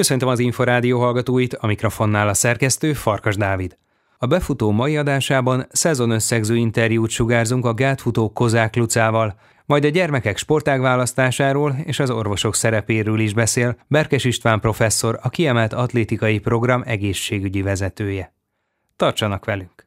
Köszöntöm az Inforádió hallgatóit, a mikrofonnál a szerkesztő Farkas Dávid. A befutó mai adásában szezonösszegző interjút sugárzunk a gátfutó Kozák Lucával, majd a gyermekek sportágválasztásáról és az orvosok szerepéről is beszél Berkes István professzor, a kiemelt atlétikai program egészségügyi vezetője. Tartsanak velünk!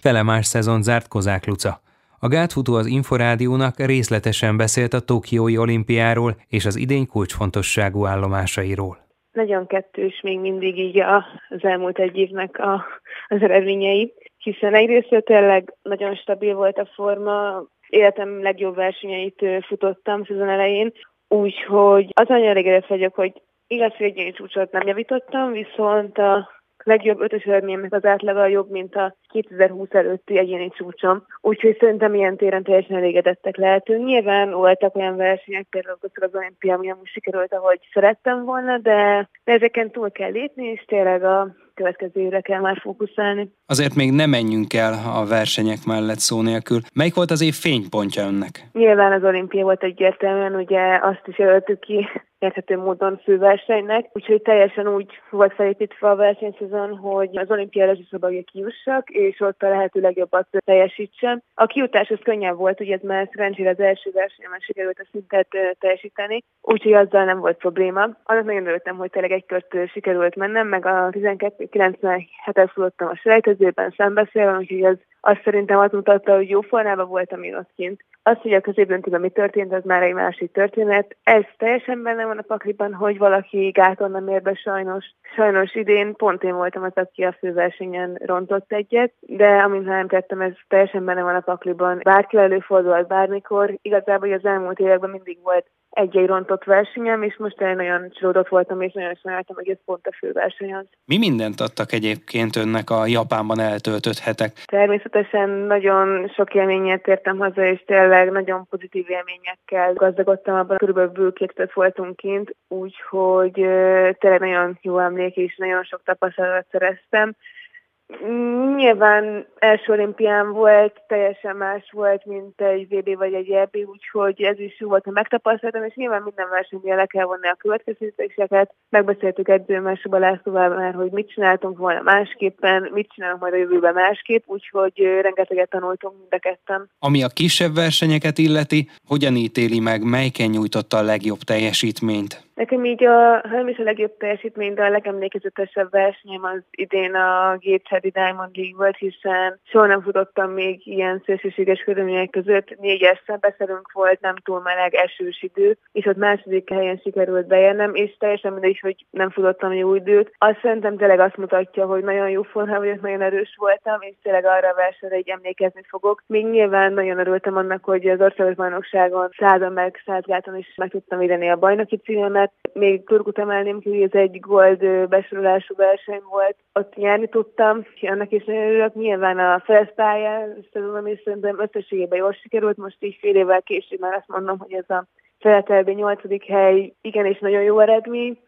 Fele más szezon zárt Kozák Luca. A gátfutó az Inforádiónak részletesen beszélt a Tokiói olimpiáról és az idény kulcsfontosságú állomásairól. Nagyon kettős még mindig így az elmúlt egy évnek a, az eredményei, hiszen egyrészt tényleg nagyon stabil volt a forma, életem legjobb versenyeit futottam szezon elején, úgyhogy az nagyon elégedett vagyok, hogy igaz, hogy egy csúcsot nem javítottam, viszont a legjobb ötös eredményemnek az átlaga jobb, mint a 2020 előtti egyéni csúcsom. Úgyhogy szerintem ilyen téren teljesen elégedettek lehetünk. Nyilván voltak olyan versenyek, például az olimpia, ami nem sikerült, ahogy szerettem volna, de, de ezeken túl kell lépni, és tényleg a következő évre kell már fókuszálni. Azért még nem menjünk el a versenyek mellett szó nélkül. Melyik volt az év fénypontja önnek? Nyilván az olimpia volt egyértelműen, ugye azt is jelöltük ki érthető módon főversenynek, úgyhogy teljesen úgy volt felépítve a versenyszezon, hogy az olimpiára szabadja kijussak, és ott a lehető legjobbat teljesítsen. A kijutás az könnyebb volt, ugye már szerencsére az első versenyemen sikerült a szintet teljesíteni, úgyhogy azzal nem volt probléma. Annak nagyon örültem, hogy tényleg egy kört sikerült mennem, meg a 12-97-et futottam a selejtezőben szembeszélve, úgyhogy ez azt szerintem azt mutatta, hogy jó formában voltam én ott kint. Az, hogy a középdöntőben mi történt, az már egy másik történet. Ez teljesen benne van a pakliban, hogy valaki gáton nem ér sajnos. Sajnos idén pont én voltam az, aki a főversenyen rontott egyet, de amint nem tettem, ez teljesen benne van a pakliban. Bárki előfordulhat bármikor. Igazából az elmúlt években mindig volt egy-egy rontott versenyem, és most én nagyon csalódott voltam, és nagyon sajnáltam, hogy ez pont a főverseny az. Mi mindent adtak egyébként önnek a Japánban eltöltött hetek? Természetesen nagyon sok élményet értem haza, és tényleg nagyon pozitív élményekkel gazdagodtam abban, körülbelül bő voltunk kint, úgyhogy tényleg nagyon jó emlék, és nagyon sok tapasztalatot szereztem. Nyilván első olimpián volt, teljesen más volt, mint egy VB vagy egy EB, úgyhogy ez is jó volt, hogy megtapasztaltam, és nyilván minden versenyben le kell vonni a következtetéseket. Megbeszéltük edzőmásba Lászlóval már, hogy mit csináltunk volna másképpen, mit csinálunk majd a jövőben másképp, úgyhogy rengeteget tanultunk mind a ketten. Ami a kisebb versenyeket illeti, hogyan ítéli meg, melyiken nyújtotta a legjobb teljesítményt? Nekem így a, ha nem is a legjobb teljesítmény, de a legemlékezetesebb versenyem az idén a Gateshedi Diamond League volt, hiszen soha nem futottam még ilyen szélsőséges körülmények között. Négyes szembeszerünk volt, nem túl meleg, esős idő, és ott második helyen sikerült beérnem, és teljesen mindegy, hogy nem futottam jó időt. Azt szerintem tényleg azt mutatja, hogy nagyon jó formában vagyok, nagyon erős voltam, és tényleg arra a versenyre egy emlékezni fogok. Még nyilván nagyon örültem annak, hogy az országos bajnokságon százon meg százgáton is meg tudtam védeni a bajnoki címemet, még Turkut emelném ki, hogy ez egy gold besorolású verseny volt. Ott nyerni tudtam, annak is nagyon örülök. Nyilván a felszpályán, tudom, és szerintem összességében jól sikerült. Most így fél évvel később már azt mondom, hogy ez a Feletelbi 8. hely igenis nagyon jó eredmény.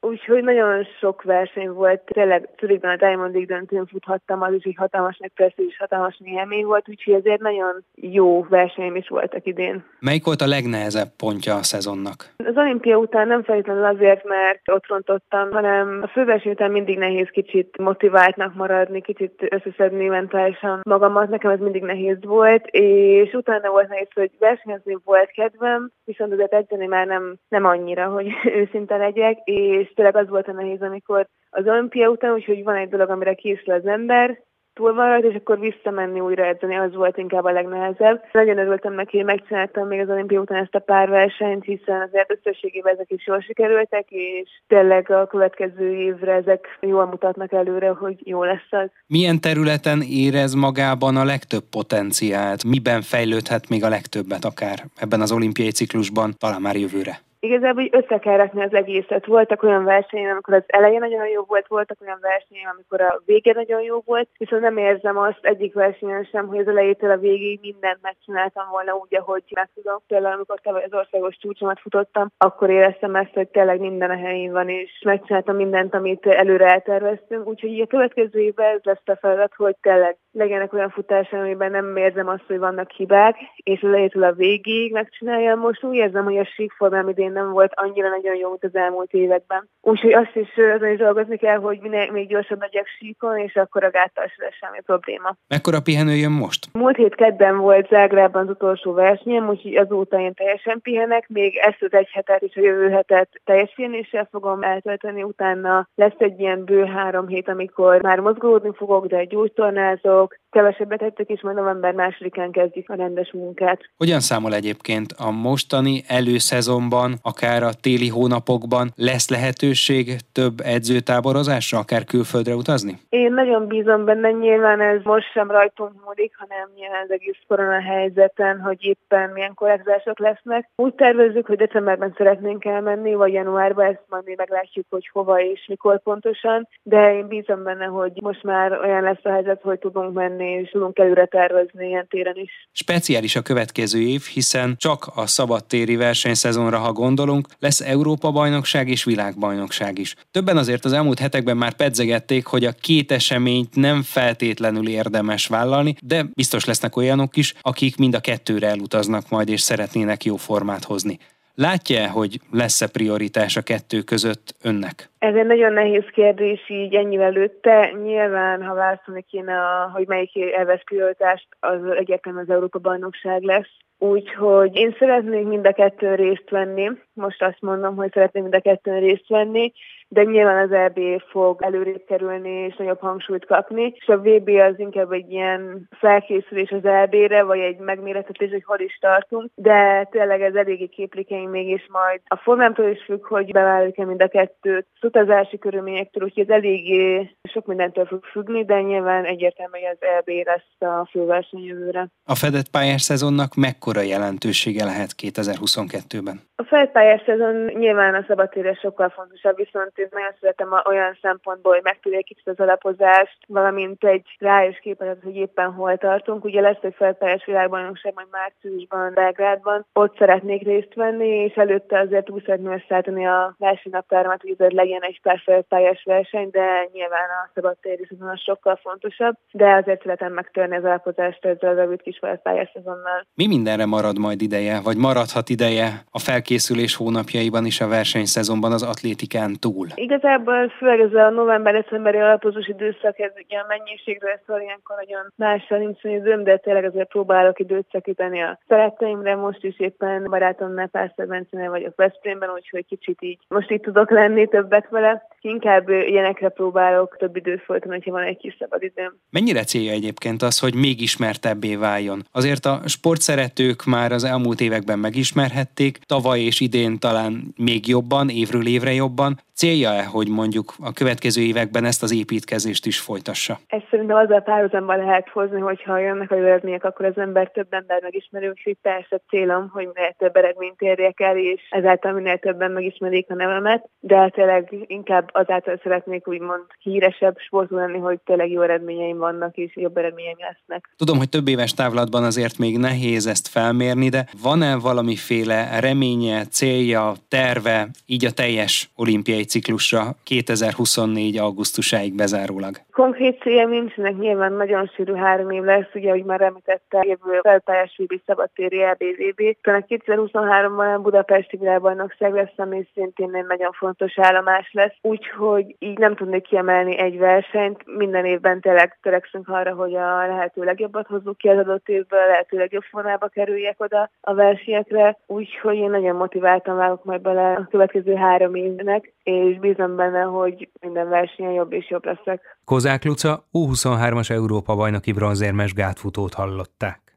Úgyhogy nagyon sok verseny volt, tényleg Zürichben a Diamond League döntőn futhattam, az is egy hatalmas megpersze és hatalmas élmény volt, úgyhogy ezért nagyon jó versenyem is voltak idén. Melyik volt a legnehezebb pontja a szezonnak? Az olimpia után nem feltétlenül azért, mert ott rontottam, hanem a főverseny után mindig nehéz kicsit motiváltnak maradni, kicsit összeszedni mentálisan magamat, nekem ez mindig nehéz volt, és utána volt nehéz, hogy versenyezni volt kedvem, viszont azért edzeni már nem, nem annyira, hogy őszinte legyek, és tényleg az volt a nehéz, amikor az olimpia után, úgyhogy van egy dolog, amire készül az ember, túl van rajta, és akkor visszamenni újra edzeni, az volt inkább a legnehezebb. Nagyon örültem neki, hogy megcsináltam még az olimpia után ezt a pár versenyt, hiszen azért összességében ezek is jól sikerültek, és tényleg a következő évre ezek jól mutatnak előre, hogy jó lesz az. Milyen területen érez magában a legtöbb potenciált? Miben fejlődhet még a legtöbbet akár ebben az olimpiai ciklusban, talán már jövőre? Igazából hogy össze kell rakni az egészet. Voltak olyan versenyek, amikor az eleje nagyon jó volt, voltak olyan versenyek, amikor a vége nagyon jó volt, viszont nem érzem azt egyik versenyen sem, hogy az elejétől a végéig mindent megcsináltam volna úgy, ahogy meg tudom. Például amikor tavaly az országos csúcsomat futottam, akkor éreztem ezt, hogy tényleg minden a helyén van, és megcsináltam mindent, amit előre elterveztünk. Úgyhogy a következő évben ez lesz a feladat, hogy tényleg legyenek olyan futások, amiben nem érzem azt, hogy vannak hibák, és elejétől a végig megcsináljam. Most úgy érzem, hogy a síkformám idén nem volt annyira nagyon jó, mint az elmúlt években. Úgyhogy azt is, azon is dolgozni kell, hogy minél, még gyorsabb legyek síkon, és akkor a gáttal se lesz semmi probléma. Mekkora pihenő jön most? Múlt hét kedden volt Zágrában az utolsó versenyem, úgyhogy azóta én teljesen pihenek, még ezt az egy hetet és a jövő hetet teljes pihenéssel fogom eltölteni, utána lesz egy ilyen bő három hét, amikor már mozgódni fogok, de gyógytornázok, York kevesebbet ettük, és majd november másodikán kezdjük a rendes munkát. Hogyan számol egyébként a mostani előszezonban, akár a téli hónapokban lesz lehetőség több edzőtáborozásra, akár külföldre utazni? Én nagyon bízom benne, nyilván ez most sem rajtunk múlik, hanem nyilván az egész korona helyzeten, hogy éppen milyen korrekzások lesznek. Úgy tervezzük, hogy decemberben szeretnénk elmenni, vagy januárban, ezt majd mi meglátjuk, hogy hova és mikor pontosan, de én bízom benne, hogy most már olyan lesz a helyzet, hogy tudunk menni, és tudunk előre tervezni ilyen téren is. Speciális a következő év, hiszen csak a szabadtéri versenyszezonra, ha gondolunk, lesz Európa-bajnokság és világbajnokság is. Többen azért az elmúlt hetekben már pedzegették, hogy a két eseményt nem feltétlenül érdemes vállalni, de biztos lesznek olyanok is, akik mind a kettőre elutaznak majd és szeretnének jó formát hozni. Látja, hogy lesz-e prioritás a kettő között önnek? Ez egy nagyon nehéz kérdés így ennyivel előtte. Nyilván, ha válaszolni kéne, hogy melyik elvesz prioritást, az egyértelműen az Európa-bajnokság lesz. Úgyhogy én szeretnék mind a kettőn részt venni. Most azt mondom, hogy szeretnék mind a kettőn részt venni de nyilván az EB fog előrébb kerülni és nagyobb hangsúlyt kapni, és a VB az inkább egy ilyen felkészülés az EB-re, vagy egy megméretetés, hogy hol is tartunk, de tényleg ez eléggé képlékeny mégis majd a formámtól is függ, hogy bevállaljuk-e mind a kettőt, az utazási körülményektől, úgyhogy ez eléggé sok mindentől fog függni, de nyilván egyértelmű, hogy az EB lesz a főverseny jövőre. A fedett pályás szezonnak mekkora jelentősége lehet 2022-ben? A felpályás szezon nyilván a szabadtére sokkal fontosabb, viszont én nagyon szeretem olyan szempontból, hogy megtudja egy kicsit az alapozást, valamint egy rájós képet, hogy éppen hol tartunk. Ugye lesz egy felpályás világbajnokság majd márciusban, Belgrádban, ott szeretnék részt venni, és előtte azért úgy szeretném összeállítani a versenynaptáramat, hogy azért legyen egy pár verseny, de nyilván a szabadtéri szezon az sokkal fontosabb, de azért szeretem megtörni az alapozást ezzel a rövid kis felpályás szezonnal. Mi mindenre marad majd ideje, vagy maradhat ideje a felkészülés hónapjaiban is a versenyszezonban az atlétikán túl? Igazából főleg ez a november-decemberi alapozós időszak, ez ugye a mennyiségről szól, ilyenkor nagyon másra nincs időm, de tényleg azért próbálok időt szakítani a szeretteimre. Most is éppen barátomnál Pásztor Bencenél vagyok Veszprémben, úgyhogy kicsit így most itt tudok lenni többet vele. Inkább ilyenekre próbálok több időt folytani, hogyha van egy kis szabad időm. Mennyire célja egyébként az, hogy még ismertebbé váljon? Azért a sportszeretők már az elmúlt években megismerhették, tavaly és idén talán még jobban, évről évre jobban célja-e, hogy mondjuk a következő években ezt az építkezést is folytassa? Ezt szerintem azzal párhuzamban lehet hozni, hogyha jönnek a eredmények, akkor az ember több ember megismeri, úgyhogy persze célom, hogy minél több eredményt érjek el, és ezáltal minél többen megismerik a nevemet, de tényleg inkább azáltal szeretnék úgymond híresebb sportú lenni, hogy tényleg jó eredményeim vannak, és jobb eredményeim lesznek. Tudom, hogy több éves távlatban azért még nehéz ezt felmérni, de van-e valamiféle reménye, célja, terve, így a teljes olimpiai ciklusra 2024. augusztusáig bezárólag? Konkrét célja nincsenek, nyilván nagyon sűrű három év lesz, ugye, ahogy már említette, jövő felpályás VB szabadtéri EBVB. Talán 2023-ban a Budapesti világbajnokság lesz, ami szintén egy nagyon fontos állomás lesz, úgyhogy így nem tudnék kiemelni egy versenyt. Minden évben tényleg törekszünk arra, hogy a lehető legjobbat hozzuk ki az adott évből, lehető legjobb formába kerüljek oda a versenyekre, úgyhogy én nagyon motiváltan vágok majd bele a következő három évnek, és bízom benne, hogy minden versenyen jobb és jobb leszek. Kozák Luca U23-as Európa bajnoki bronzérmes gátfutót hallották.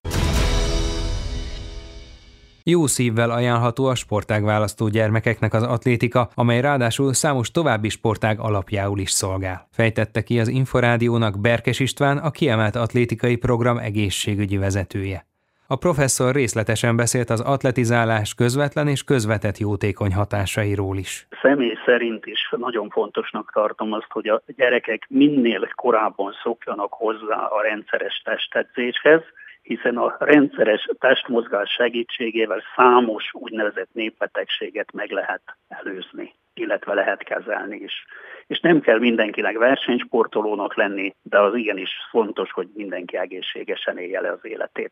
Jó szívvel ajánlható a sportág választó gyermekeknek az atlétika, amely ráadásul számos további sportág alapjául is szolgál. Fejtette ki az Inforádiónak Berkes István, a kiemelt atlétikai program egészségügyi vezetője. A professzor részletesen beszélt az atletizálás közvetlen és közvetett jótékony hatásairól is. Személy szerint is nagyon fontosnak tartom azt, hogy a gyerekek minél korábban szokjanak hozzá a rendszeres testedzéshez, hiszen a rendszeres testmozgás segítségével számos úgynevezett népbetegséget meg lehet előzni illetve lehet kezelni is. És nem kell mindenkinek versenysportolónak lenni, de az igenis fontos, hogy mindenki egészségesen élje le az életét.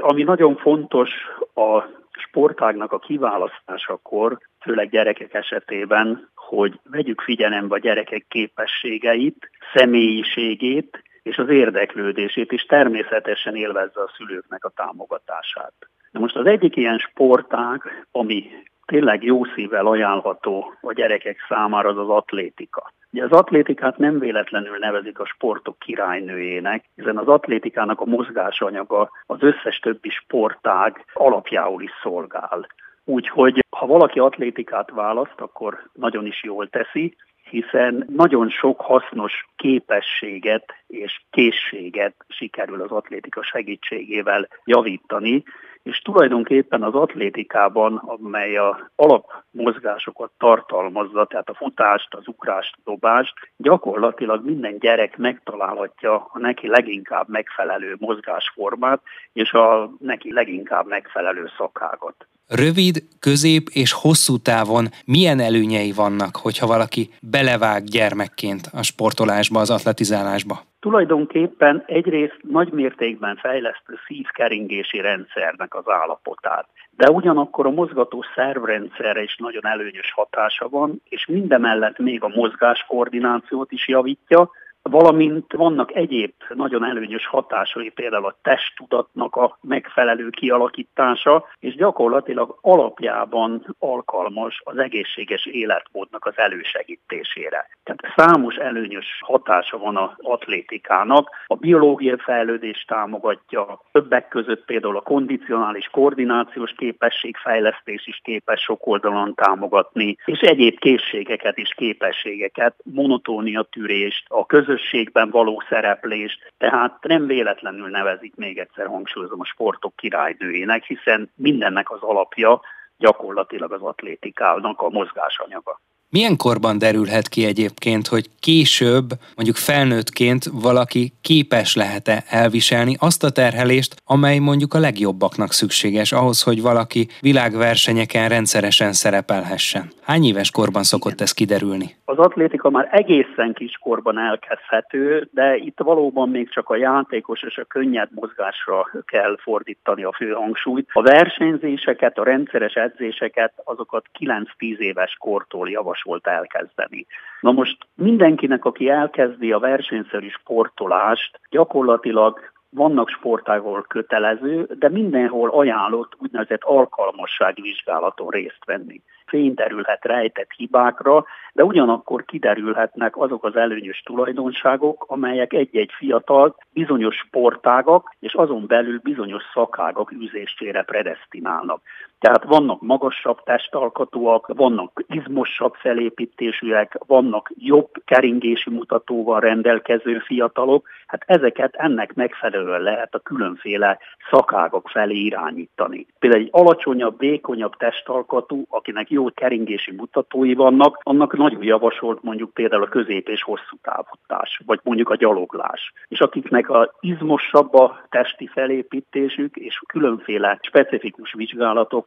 Ami nagyon fontos a sportágnak a kiválasztásakor, főleg gyerekek esetében, hogy vegyük figyelembe a gyerekek képességeit, személyiségét és az érdeklődését, és természetesen élvezze a szülőknek a támogatását. Na most az egyik ilyen sportág, ami tényleg jó szívvel ajánlható a gyerekek számára, az az atlétika. Ugye az atlétikát nem véletlenül nevezik a sportok királynőjének, hiszen az atlétikának a mozgásanyaga az összes többi sportág alapjául is szolgál. Úgyhogy ha valaki atlétikát választ, akkor nagyon is jól teszi, hiszen nagyon sok hasznos képességet és készséget sikerül az atlétika segítségével javítani, és tulajdonképpen az atlétikában, amely a alapmozgásokat tartalmazza, tehát a futást, az ugrást, a dobást, gyakorlatilag minden gyerek megtalálhatja a neki leginkább megfelelő mozgásformát, és a neki leginkább megfelelő szakágot. Rövid, közép és hosszú távon milyen előnyei vannak, hogyha valaki belevág gyermekként a sportolásba, az atletizálásba? Tulajdonképpen egyrészt nagy mértékben fejlesztő szívkeringési rendszernek az állapotát, de ugyanakkor a mozgató szervrendszerre is nagyon előnyös hatása van, és mindemellett még a mozgáskoordinációt is javítja, valamint vannak egyéb nagyon előnyös hatásai, például a testtudatnak a megfelelő kialakítása, és gyakorlatilag alapjában alkalmas az egészséges életmódnak az elősegítésére. Tehát számos előnyös hatása van az atlétikának. A biológiai fejlődést támogatja, többek között például a kondicionális koordinációs képességfejlesztés is képes sok oldalon támogatni, és egyéb készségeket és képességeket, monotónia tűrést, a közös közösségben való szereplést, tehát nem véletlenül nevezik még egyszer hangsúlyozom a sportok királynőjének, hiszen mindennek az alapja gyakorlatilag az atlétikának a mozgásanyaga. Milyen korban derülhet ki egyébként, hogy később, mondjuk felnőttként valaki képes lehet-e elviselni azt a terhelést, amely mondjuk a legjobbaknak szükséges ahhoz, hogy valaki világversenyeken rendszeresen szerepelhessen? Hány éves korban szokott ez kiderülni? Az atlétika már egészen kiskorban elkezdhető, de itt valóban még csak a játékos és a könnyed mozgásra kell fordítani a fő hangsúlyt. A versenyzéseket, a rendszeres edzéseket, azokat 9-10 éves kortól javas javasolt elkezdeni. Na most mindenkinek, aki elkezdi a versenyszerű sportolást, gyakorlatilag vannak sportágol kötelező, de mindenhol ajánlott úgynevezett alkalmassági vizsgálaton részt venni. Fény derülhet rejtett hibákra, de ugyanakkor kiderülhetnek azok az előnyös tulajdonságok, amelyek egy-egy fiatal bizonyos sportágak és azon belül bizonyos szakágak űzésére predestinálnak. Tehát vannak magasabb testalkatúak, vannak izmosabb felépítésűek, vannak jobb keringési mutatóval rendelkező fiatalok, hát ezeket ennek megfelelően lehet a különféle szakágok felé irányítani. Például egy alacsonyabb, vékonyabb testalkatú, akinek jó keringési mutatói vannak, annak nagyon javasolt mondjuk például a közép és hosszú távutás, vagy mondjuk a gyaloglás. És akiknek a izmosabb a testi felépítésük, és különféle specifikus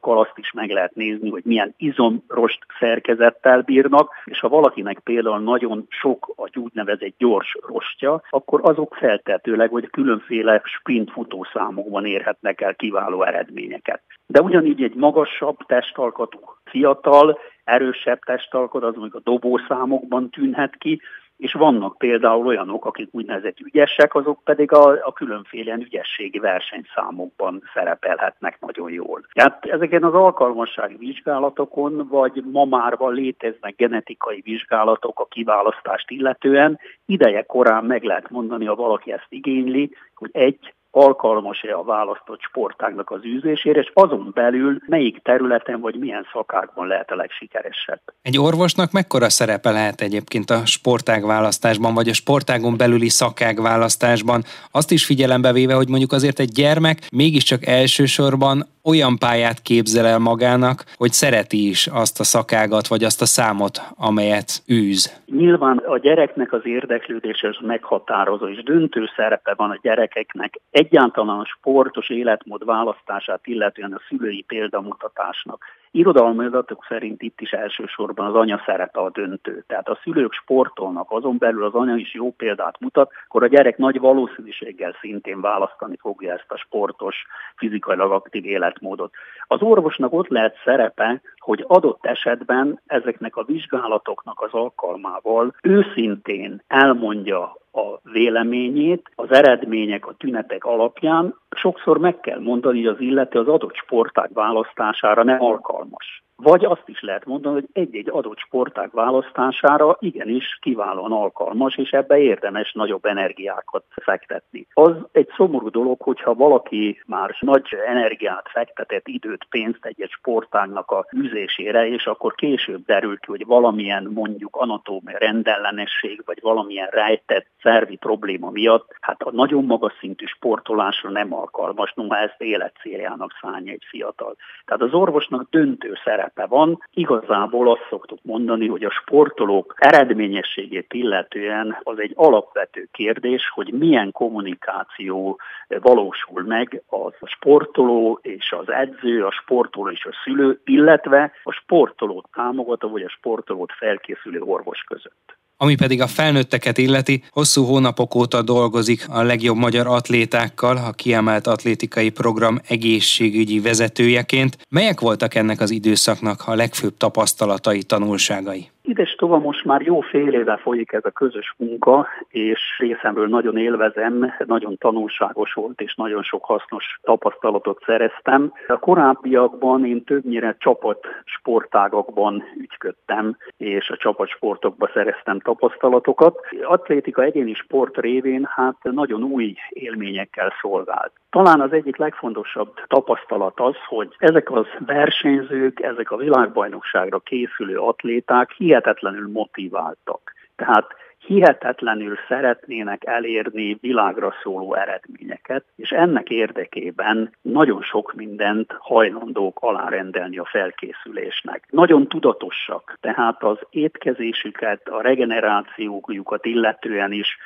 vizsgálatokkal azt is meg lehet nézni, hogy milyen izomrost szerkezettel bírnak, és ha valakinek például nagyon sok a úgynevezett gyors rostja, akkor azok feltetőleg, hogy különféle sprint futószámokban érhetnek el kiváló eredményeket. De ugyanígy egy magasabb testalkatú fiatal, erősebb testalkat, az mondjuk a dobószámokban tűnhet ki, és vannak például olyanok, akik úgynevezett ügyesek, azok pedig a, a különféle ügyességi versenyszámokban szerepelhetnek nagyon jól. Tehát ezeken az alkalmassági vizsgálatokon, vagy ma már van léteznek genetikai vizsgálatok a kiválasztást illetően, ideje korán meg lehet mondani, ha valaki ezt igényli, hogy egy alkalmas-e a választott sportágnak az űzésére, és azon belül melyik területen vagy milyen szakákban lehet a legsikeresebb. Egy orvosnak mekkora szerepe lehet egyébként a sportág választásban, vagy a sportágon belüli szakág választásban? Azt is figyelembe véve, hogy mondjuk azért egy gyermek mégiscsak elsősorban olyan pályát képzel el magának, hogy szereti is azt a szakágat, vagy azt a számot, amelyet űz. Nyilván a gyereknek az érdeklődése az meghatározó, és döntő szerepe van a gyerekeknek egyáltalán a sportos életmód választását, illetően a szülői példamutatásnak. Irodalmi adatok szerint itt is elsősorban az anya szerepe a döntő. Tehát a szülők sportolnak, azon belül az anya is jó példát mutat, akkor a gyerek nagy valószínűséggel szintén választani fogja ezt a sportos, fizikailag aktív életmódot. Az orvosnak ott lehet szerepe, hogy adott esetben ezeknek a vizsgálatoknak az alkalmával őszintén elmondja a véleményét, az eredmények, a tünetek alapján sokszor meg kell mondani, hogy az illető az adott sportág választására nem alkalmas. Almoço. Vagy azt is lehet mondani, hogy egy-egy adott sportág választására igenis kiválóan alkalmas, és ebbe érdemes nagyobb energiákat fektetni. Az egy szomorú dolog, hogyha valaki már nagy energiát fektetett, időt, pénzt egy-egy sportágnak a üzésére, és akkor később derül ki, hogy valamilyen mondjuk anatómia rendellenesség, vagy valamilyen rejtett szervi probléma miatt, hát a nagyon magas szintű sportolásra nem alkalmas, noha ezt életcéljának szánja egy fiatal. Tehát az orvosnak döntő szerep szerepe van. Igazából azt szoktuk mondani, hogy a sportolók eredményességét illetően az egy alapvető kérdés, hogy milyen kommunikáció valósul meg a sportoló és az edző, a sportoló és a szülő, illetve a sportolót támogató vagy a sportolót felkészülő orvos között. Ami pedig a felnőtteket illeti, hosszú hónapok óta dolgozik a legjobb magyar atlétákkal, a kiemelt atlétikai program egészségügyi vezetőjeként. Melyek voltak ennek az időszaknak a legfőbb tapasztalatai, tanulságai? Ides tova most már jó fél éve folyik ez a közös munka, és részemről nagyon élvezem, nagyon tanulságos volt, és nagyon sok hasznos tapasztalatot szereztem. A korábbiakban én többnyire csapat sportágakban ügyködtem, és a csapatsportokban szereztem tapasztalatokat. Atlétika egyéni sport révén hát nagyon új élményekkel szolgált. Talán az egyik legfontosabb tapasztalat az, hogy ezek az versenyzők, ezek a világbajnokságra készülő atléták hihetetlenül motiváltak. Tehát hihetetlenül szeretnének elérni világra szóló eredményeket, és ennek érdekében nagyon sok mindent hajlandók alárendelni a felkészülésnek. Nagyon tudatosak, tehát az étkezésüket, a regenerációjukat illetően is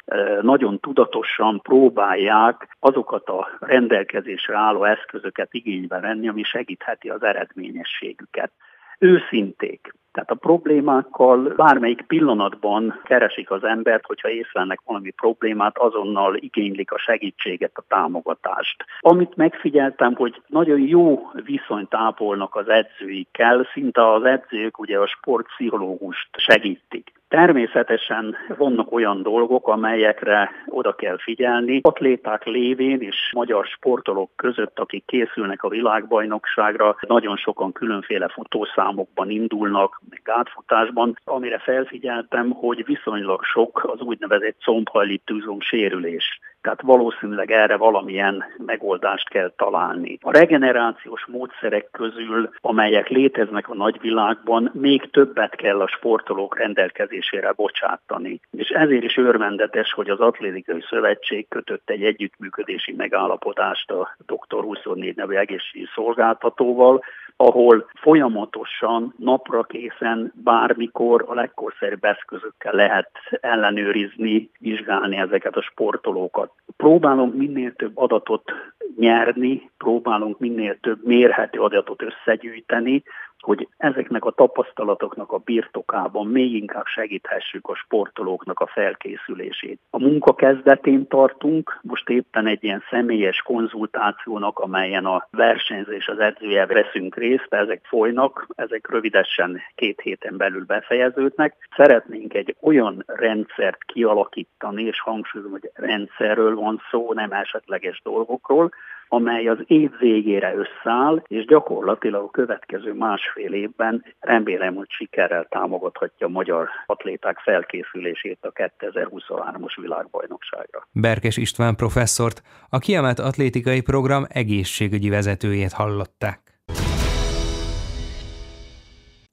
nagyon tudatosan próbálják azokat a rendelkezésre álló eszközöket igénybe venni, ami segítheti az eredményességüket. Őszinték, tehát a problémákkal bármelyik pillanatban keresik az embert, hogyha észlelnek valami problémát, azonnal igénylik a segítséget, a támogatást. Amit megfigyeltem, hogy nagyon jó viszonyt ápolnak az edzőikkel, szinte az edzők ugye a sportpszichológust segítik. Természetesen vannak olyan dolgok, amelyekre oda kell figyelni. Atléták lévén és magyar sportolók között, akik készülnek a világbajnokságra, nagyon sokan különféle futószámokban indulnak, gátfutásban, amire felfigyeltem, hogy viszonylag sok az úgynevezett combhajlítőzom sérülés tehát valószínűleg erre valamilyen megoldást kell találni. A regenerációs módszerek közül, amelyek léteznek a nagyvilágban, még többet kell a sportolók rendelkezésére bocsátani. És ezért is örvendetes, hogy az Atlétikai Szövetség kötött egy együttműködési megállapodást a Dr. 24 nevű egészségügyi szolgáltatóval, ahol folyamatosan, napra készen, bármikor a legkorszerűbb eszközökkel lehet ellenőrizni, vizsgálni ezeket a sportolókat. Próbálunk minél több adatot nyerni, próbálunk minél több mérhető adatot összegyűjteni, hogy ezeknek a tapasztalatoknak a birtokában még inkább segíthessük a sportolóknak a felkészülését. A munka kezdetén tartunk, most éppen egy ilyen személyes konzultációnak, amelyen a versenyzés az edzője veszünk részt, ezek folynak, ezek rövidesen két héten belül befejeződnek. Szeretnénk egy olyan rendszert kialakítani, és hangsúlyozom, hogy rendszerről van szó, nem esetleges dolgokról, amely az év végére összeáll, és gyakorlatilag a következő másfél évben remélem, hogy sikerrel támogathatja a magyar atléták felkészülését a 2023-as világbajnokságra. Berkes István professzort, a kiemelt atlétikai program egészségügyi vezetőjét hallották.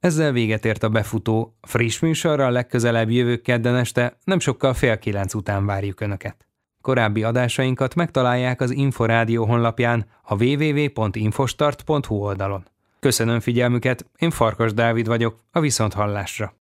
Ezzel véget ért a befutó. Friss műsorral legközelebb jövő kedden este, nem sokkal fél kilenc után várjuk Önöket. Korábbi adásainkat megtalálják az Inforádió honlapján a www.infostart.hu oldalon. Köszönöm figyelmüket, én Farkas Dávid vagyok, a Viszonthallásra.